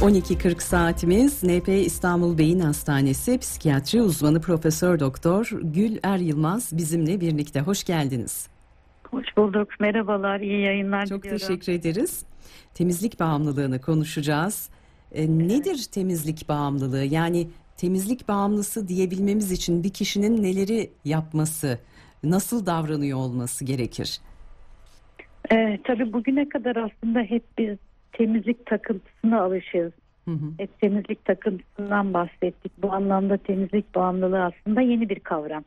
12.40 saatimiz NP İstanbul Beyin Hastanesi psikiyatri uzmanı Profesör Doktor Gül Er Yılmaz bizimle birlikte. Hoş geldiniz. Hoş bulduk. Merhabalar. iyi yayınlar Çok diliyorum. teşekkür ederiz. Temizlik bağımlılığını konuşacağız. E, nedir temizlik bağımlılığı? Yani temizlik bağımlısı diyebilmemiz için bir kişinin neleri yapması, nasıl davranıyor olması gerekir? Ee, tabii bugüne kadar aslında hep biz temizlik takıntısına alışığız. Hı hı. Hep temizlik takıntısından bahsettik. Bu anlamda temizlik bağımlılığı aslında yeni bir kavram.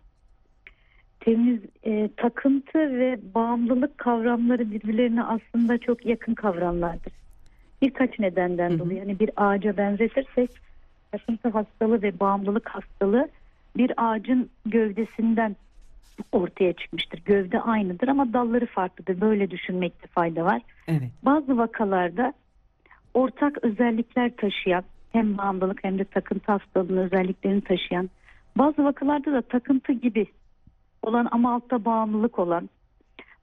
Temiz e, takıntı ve bağımlılık kavramları birbirlerine aslında çok yakın kavramlardır. Birkaç nedenden Hı hı. dolayı. Yani bir ağaca benzetirsek takıntı hastalığı ve bağımlılık hastalığı bir ağacın gövdesinden ortaya çıkmıştır. Gövde aynıdır ama dalları farklıdır. Böyle düşünmekte fayda var. Evet. Bazı vakalarda ortak özellikler taşıyan hem bağımlılık hem de takıntı hastalığının özelliklerini taşıyan bazı vakalarda da takıntı gibi olan ama altta bağımlılık olan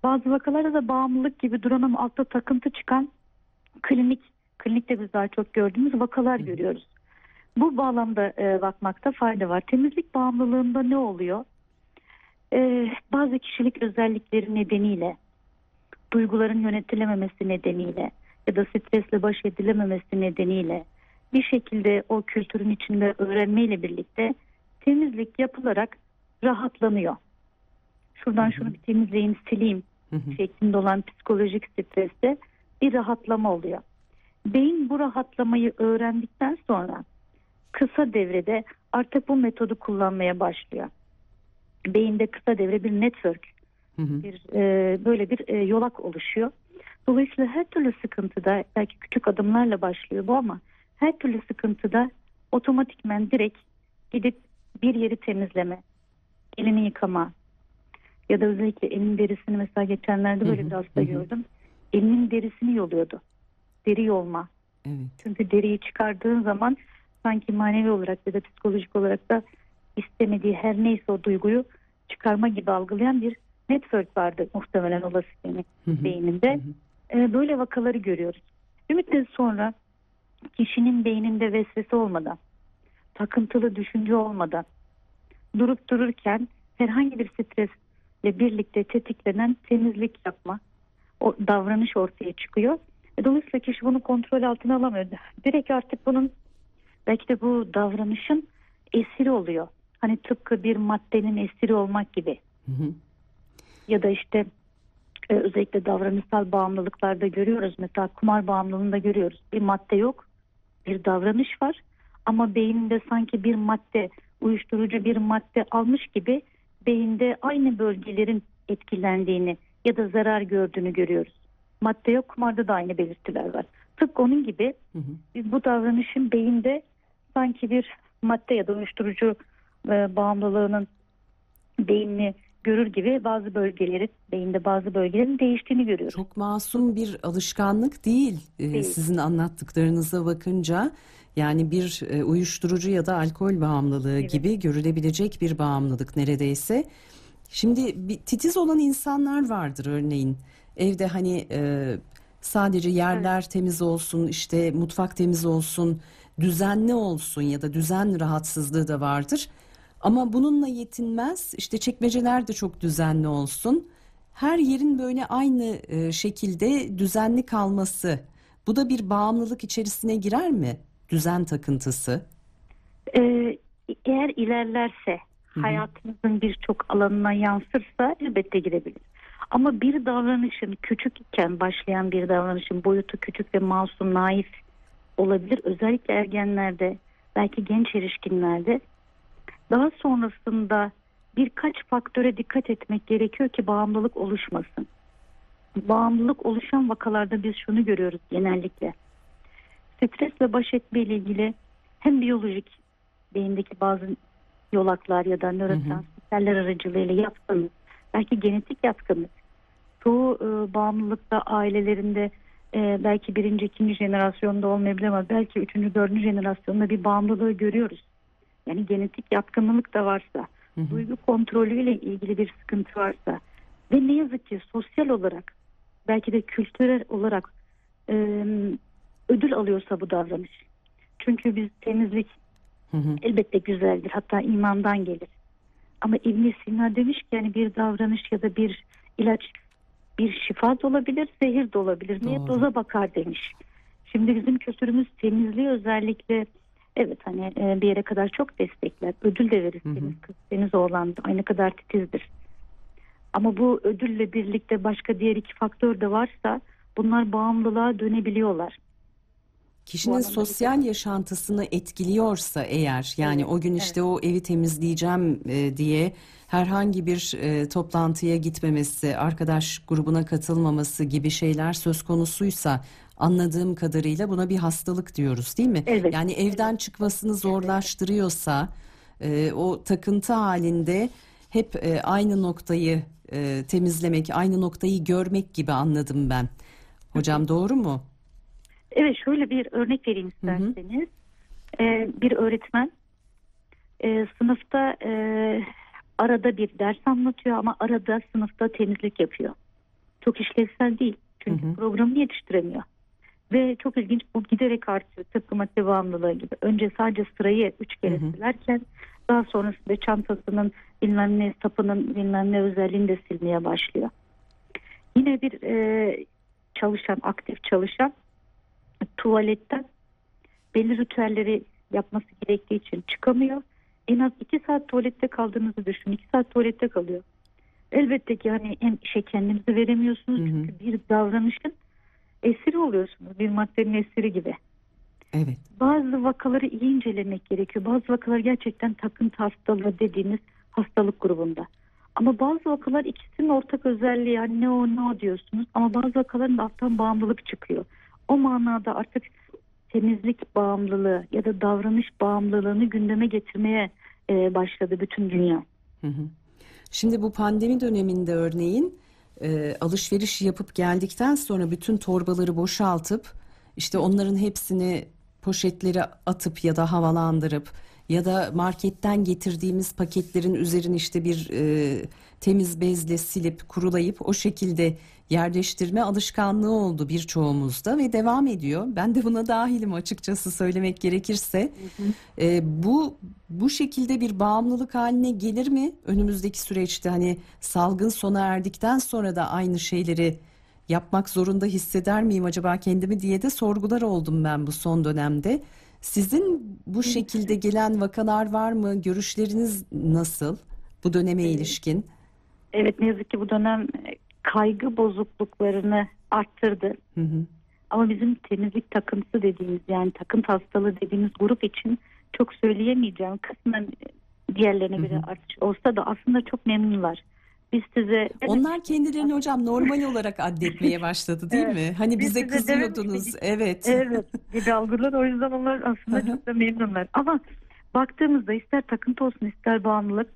bazı vakalarda da bağımlılık gibi duran ama altta takıntı çıkan klinik klinikte biz daha çok gördüğümüz vakalar görüyoruz. Bu bağlamda e, bakmakta fayda var. Temizlik bağımlılığında ne oluyor? E, bazı kişilik özellikleri nedeniyle duyguların yönetilememesi nedeniyle ya da stresle baş edilememesi nedeniyle bir şekilde o kültürün içinde öğrenmeyle birlikte temizlik yapılarak rahatlanıyor. Şuradan şunu bir temizleyeyim, sileyim şeklinde olan psikolojik streste bir rahatlama oluyor. Beyin bu rahatlamayı öğrendikten sonra kısa devrede artık bu metodu kullanmaya başlıyor. Beyinde kısa devre bir network bir e, böyle bir e, yolak oluşuyor. Dolayısıyla her türlü sıkıntıda belki küçük adımlarla başlıyor bu ama her türlü sıkıntıda otomatikmen direkt gidip bir yeri temizleme, elini yıkama ya da özellikle elin derisini mesela geçenlerde böyle bir hasta gördüm. Elinin derisini yoluyordu. Deri yolma. Evet. Çünkü deriyi çıkardığın zaman sanki manevi olarak ya da psikolojik olarak da istemediği her neyse o duyguyu çıkarma gibi algılayan bir network vardı muhtemelen o sistemin Hı hı. beyninde. Ee, böyle vakaları görüyoruz. Bir müddet sonra kişinin beyninde vesvese olmadan, takıntılı düşünce olmadan, durup dururken herhangi bir stresle birlikte tetiklenen temizlik yapma, o davranış ortaya çıkıyor. E, Dolayısıyla kişi bunu kontrol altına alamıyor. Direkt artık bunun belki de bu davranışın esiri oluyor. Hani tıpkı bir maddenin esiri olmak gibi Hı hı. ya da işte e, özellikle davranışsal bağımlılıklarda görüyoruz. Mesela kumar bağımlılığında görüyoruz. Bir madde yok, bir davranış var ama beyinde sanki bir madde, uyuşturucu bir madde almış gibi beyinde aynı bölgelerin etkilendiğini ya da zarar gördüğünü görüyoruz. Madde yok, kumarda da aynı belirtiler var. Tıpkı onun gibi Hı hı. biz bu davranışın beyinde sanki bir madde ya da uyuşturucu e, bağımlılığının beynini görür gibi bazı bölgelerin beyinde bazı bölgelerin değiştiğini görüyoruz. Çok masum bir alışkanlık değil, Ee, Değil. sizin anlattıklarınıza bakınca. Yani bir e, uyuşturucu ya da alkol bağımlılığı Evet. gibi görülebilecek bir bağımlılık neredeyse. Şimdi bir titiz olan insanlar vardır örneğin. Evde hani e, sadece yerler temiz olsun, işte mutfak temiz olsun, düzenli olsun ya da düzen rahatsızlığı da vardır. Ama bununla yetinmez. İşte çekmeceler de çok düzenli olsun. Her yerin böyle aynı e, şekilde düzenli kalması. Bu da bir bağımlılık içerisine girer mi? Düzen takıntısı. Ee, eğer ilerlerse hayatımızın birçok alanına yansırsa elbette girebilir. Ama bir davranışın küçükken başlayan bir davranışın boyutu küçük ve masum, naif olabilir. Özellikle ergenlerde, belki genç erişkinlerde. Daha sonrasında birkaç faktöre dikkat etmek gerekiyor ki bağımlılık oluşmasın. Bağımlılık oluşan vakalarda biz şunu görüyoruz genellikle. Stresle baş etme ile ilgili hem biyolojik beyindeki bazı yolaklar ya da nörotransmitterler aracılığıyla yatkınlık, belki genetik yatkınlık. Çoğu e, bağımlılıkta ailelerinde e, belki birinci, ikinci jenerasyonda olmayabilir ama belki üçüncü, dördüncü jenerasyonda bir bağımlılığı görüyoruz. Yani genetik yatkınlık da varsa, Hı hı. duygu kontrolüyle ilgili bir sıkıntı varsa ve ne yazık ki sosyal olarak belki de kültürel olarak e, ödül alıyorsa bu davranış. Çünkü biz temizlik Hı hı. elbette güzeldir. Hatta imandan gelir. Ama ibn Sina demiş ki yani bir davranış ya da bir ilaç bir şifa da olabilir, zehir de olabilir. Niye Doğru. doza bakar demiş. Şimdi bizim kültürümüz temizliği özellikle evet hani e, bir yere kadar çok destekler. Ödül de verir Hı hı. temiz kız, temiz oğlan da aynı kadar titizdir. Ama bu ödülle birlikte başka diğer iki faktör de varsa bunlar bağımlılığa dönebiliyorlar. Kişinin sosyal yaşantısını etkiliyorsa eğer yani Evet, o gün işte o evi temizleyeceğim e, diye herhangi bir e, toplantıya gitmemesi, arkadaş grubuna katılmaması gibi şeyler söz konusuysa anladığım kadarıyla buna bir hastalık diyoruz değil mi? Evet, Yani evden çıkmasını zorlaştırıyorsa e, o takıntı halinde hep e, aynı noktayı e, temizlemek, aynı noktayı görmek gibi anladım ben. Hocam doğru mu? Evet şöyle bir örnek vereyim isterseniz. Ee, bir öğretmen e, sınıfta e, arada bir ders anlatıyor ama arada sınıfta temizlik yapıyor. Çok işlevsel değil. Çünkü Hı hı. programını yetiştiremiyor. Ve çok ilginç bu giderek artıyor tıpkı madde bağımlılığı gibi. Önce sadece sırayı üç kere Hı hı. silerken daha sonrasında çantasının bilmem ne sapının bilmem ne özelliğini de silmeye başlıyor. Yine bir e, çalışan, aktif çalışan tuvaletten belli ritüelleri yapması gerektiği için çıkamıyor. En az iki saat tuvalette kaldığınızı düşünün. iki saat tuvalette kalıyor. Elbette ki hani hem işe kendinizi veremiyorsunuz Hı hı. çünkü bir davranışın esiri oluyorsunuz. Bir maddenin esiri gibi. Evet. Bazı vakaları iyi incelemek gerekiyor. Bazı vakalar gerçekten takıntı hastalığı dediğimiz hastalık grubunda. Ama bazı vakalar ikisinin ortak özelliği yani ne o ne o diyorsunuz. Ama bazı vakaların da alttan bağımlılık çıkıyor. O manada artık temizlik bağımlılığı ya da davranış bağımlılığını gündeme getirmeye e, başladı bütün dünya. Hı hı. Şimdi bu pandemi döneminde örneğin e, alışveriş yapıp geldikten sonra bütün torbaları boşaltıp işte onların hepsini poşetlere atıp ya da havalandırıp ya da marketten getirdiğimiz paketlerin üzerine işte bir e, temiz bezle silip kurulayıp o şekilde yerleştirme alışkanlığı oldu birçoğumuzda ve devam ediyor. Ben de buna dahilim açıkçası söylemek gerekirse. E, bu bu şekilde bir bağımlılık haline gelir mi önümüzdeki süreçte hani salgın sona erdikten sonra da aynı şeyleri yapmak zorunda hisseder miyim acaba kendimi diye de sorgular oldum ben bu son dönemde. Sizin bu şekilde gelen vakalar var mı? Görüşleriniz nasıl bu döneme ilişkin? Evet ne yazık ki bu dönem e, kaygı bozukluklarını arttırdı. Hı hı. Ama bizim temizlik takıntısı dediğimiz yani takıntı hastalığı dediğimiz grup için çok söyleyemeyeceğim. Kısmen diğerlerine Hı hı. göre artış olsa da aslında çok memnunlar. Biz size Onlar kendilerini hocam normal olarak addetmeye başladı değil Evet. mi? Hani Biz bize kızıyordunuz. Evet. evet gibi algılar o yüzden onlar aslında çok da memnunlar. Ama baktığımızda ister takıntı olsun ister bağımlılık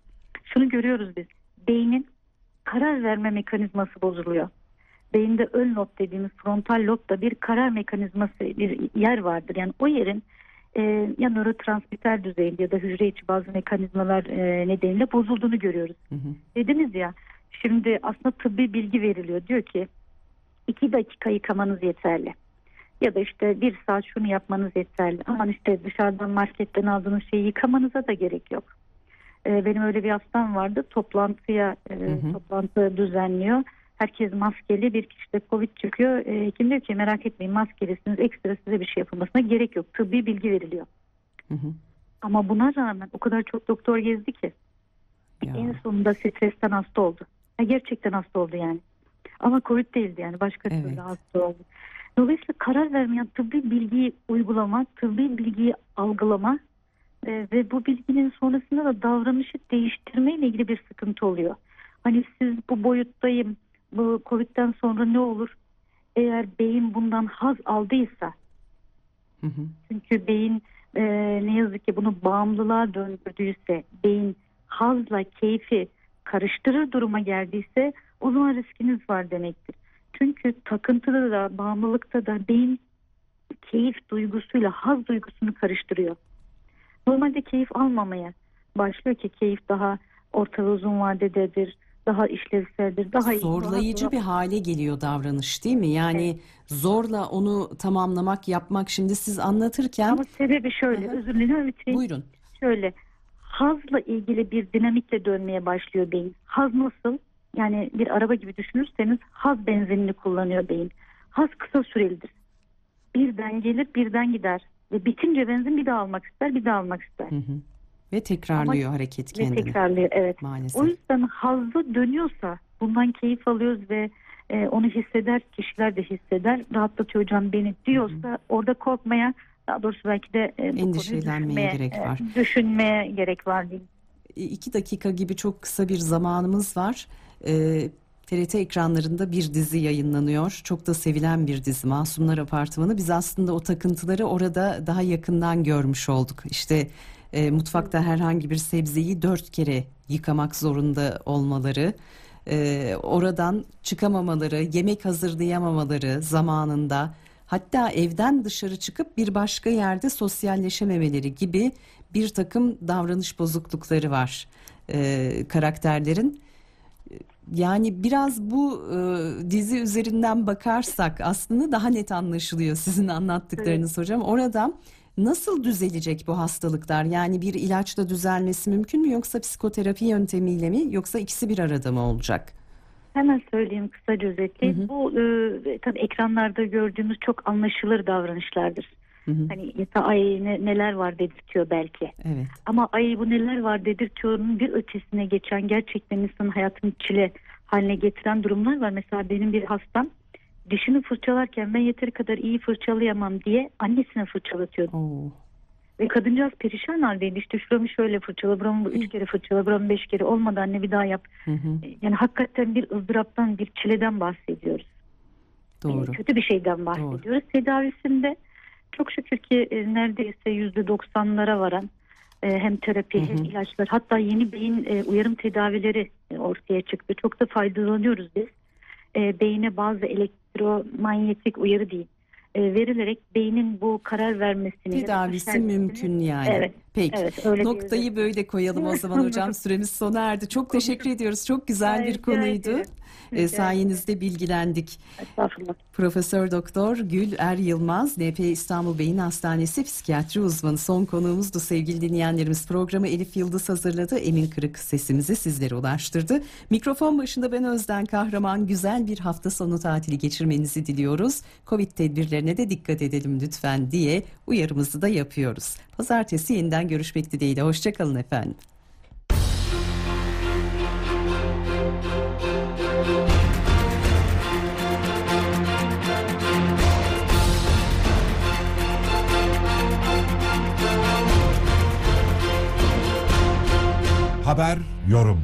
şunu görüyoruz biz. Beynin karar verme mekanizması bozuluyor. Beyinde ön lob dediğimiz frontal lobda bir karar mekanizması bir yer vardır. Yani o yerin e, ya nörotransmitter düzeyinde ya da hücre içi bazı mekanizmalar e, nedeniyle bozulduğunu görüyoruz. Hı hı. Dediniz ya şimdi aslında tıbbi bilgi veriliyor. Diyor ki iki dakika yıkamanız yeterli. Ya da işte bir saat şunu yapmanız yeterli. Aman işte dışarıdan marketten aldığınız şeyi yıkamanıza da gerek yok. Ee, benim öyle bir hastam vardı. Toplantıya e, Hı hı. toplantı düzenliyor. Herkes maskeli bir kişide Covid çıkıyor. E, hekim diyor ki merak etmeyin maskelisiniz ekstra size bir şey yapılmasına gerek yok. Tıbbi bilgi veriliyor. Hı hı. Ama buna rağmen o kadar çok doktor gezdi ki Ya. en sonunda stresten hasta oldu. Ha, gerçekten hasta oldu yani. Ama Covid değildi yani başka Evet. türlü hasta oldu. Dolayısıyla karar vermeyen tıbbi bilgiyi uygulama, tıbbi bilgiyi algılama e, ve bu bilginin sonrasında da davranışı değiştirme ile ilgili bir sıkıntı oluyor. Hani siz bu boyuttayım, bu Covid'den sonra ne olur? Eğer beyin bundan haz aldıysa Hı hı. çünkü beyin e, ne yazık ki bunu bağımlılığa döndürdüyse, beyin hazla keyfi karıştırır duruma geldiyse o zaman riskiniz var demektir. Çünkü takıntıda da bağımlılıkta da beyin keyif duygusuyla haz duygusunu karıştırıyor. Normalde keyif almamaya başlıyor ki keyif daha orta uzun vadededir. Daha işlevseldir, daha iyi. Zorlayıcı bir hale geliyor davranış değil mi? Yani zorla onu tamamlamak, yapmak. Şimdi siz anlatırken Ama sebebi şöyle, Aha. özür dilerim Ümit buyurun. şöyle hazla ilgili bir dinamikle dönmeye başlıyor beyin. Haz nasıl? Yani bir araba gibi düşünürseniz haz benzinini kullanıyor beyin. Haz kısa sürelidir. Birden gelir birden gider. Ve bitince benzin bir daha almak ister bir daha almak ister. Hı hı. Ve tekrarlıyor hareket Ve kendini tekrarlıyor evet. maalesef. O yüzden hazzı dönüyorsa bundan keyif alıyoruz ve e, onu hisseder kişiler de hisseder rahatlatıyor hocam beni diyorsa orada korkmaya daha doğrusu belki de e, Endişelenmeye gerek e, var. düşünmeye gerek var değil. İki dakika gibi çok kısa bir zamanımız var. Ee, TRT ekranlarında bir dizi yayınlanıyor. Çok da sevilen bir dizi Masumlar Apartmanı. Biz aslında o takıntıları orada daha yakından görmüş olduk. İşte e, mutfakta herhangi bir sebzeyi dört kere yıkamak zorunda olmaları, e, oradan çıkamamaları, yemek hazırlayamamaları zamanında, hatta evden dışarı çıkıp bir başka yerde sosyalleşememeleri gibi bir takım davranış bozuklukları var e, karakterlerin. Yani biraz bu e, dizi üzerinden bakarsak aslında daha net anlaşılıyor sizin anlattıklarınız hocam. Orada nasıl düzelecek bu hastalıklar? Yani bir ilaçla düzelmesi mümkün mü yoksa psikoterapi yöntemiyle mi yoksa ikisi bir arada mı olacak? Hemen söyleyeyim kısaca özetleyeyim. Hı hı. Bu e, tabii ekranlarda gördüğümüz çok anlaşılır davranışlardır. Hı hı, Hani ya ay ne- neler var dedirtiyor belki. Evet. Ama ay bu neler var dedirtiyorun bir ötesine geçen gerçekten insanın hayatını çile haline getiren durumlar var. Mesela benim bir hastam dişini fırçalarken ben yeteri kadar iyi fırçalayamam diye annesine fırçalatıyordu. Oo. Ve kadıncağız perişan haldeydi. İşte şuramı şöyle fırçala, buramı üç kere fırçala, buramı beş kere olmadı anne bir daha yap. Hı hı, Yani hakikaten bir ızdıraptan, bir çileden bahsediyoruz. doğru. E, kötü bir şeyden bahsediyoruz. Tedavisinde çok şükür ki e, neredeyse yüzde doksanlara varan e, hem terapi Hı hı. hem ilaçlar hatta yeni beyin e, uyarım tedavileri e, ortaya çıktı. Çok da faydalanıyoruz biz. E, beyine bazı elektromanyetik uyarı değil e, verilerek beynin bu karar vermesini Tedavisi mümkün yani. Evet, Peki. Evet, öyle Noktayı diyebiliriz. böyle koyalım o zaman hocam. Süremiz sona erdi. Çok teşekkür ediyoruz. Çok güzel bir konuydu. E, sayenizde bilgilendik. Estağfurullah. Profesör Doktor Gül Er Yılmaz, NP İstanbul Beyin Hastanesi psikiyatri uzmanı. Son konuğumuzdu sevgili dinleyenlerimiz. Programı Elif Yıldız hazırladı. Emin Kırık sesimizi sizlere ulaştırdı. Mikrofon başında ben Özden Kahraman. Güzel bir hafta sonu tatili geçirmenizi diliyoruz. Covid tedbirlerine de dikkat edelim lütfen diye uyarımızı da yapıyoruz. Pazartesi yeniden görüşmek dileğiyle. Hoşçakalın efendim. Haber, yorum.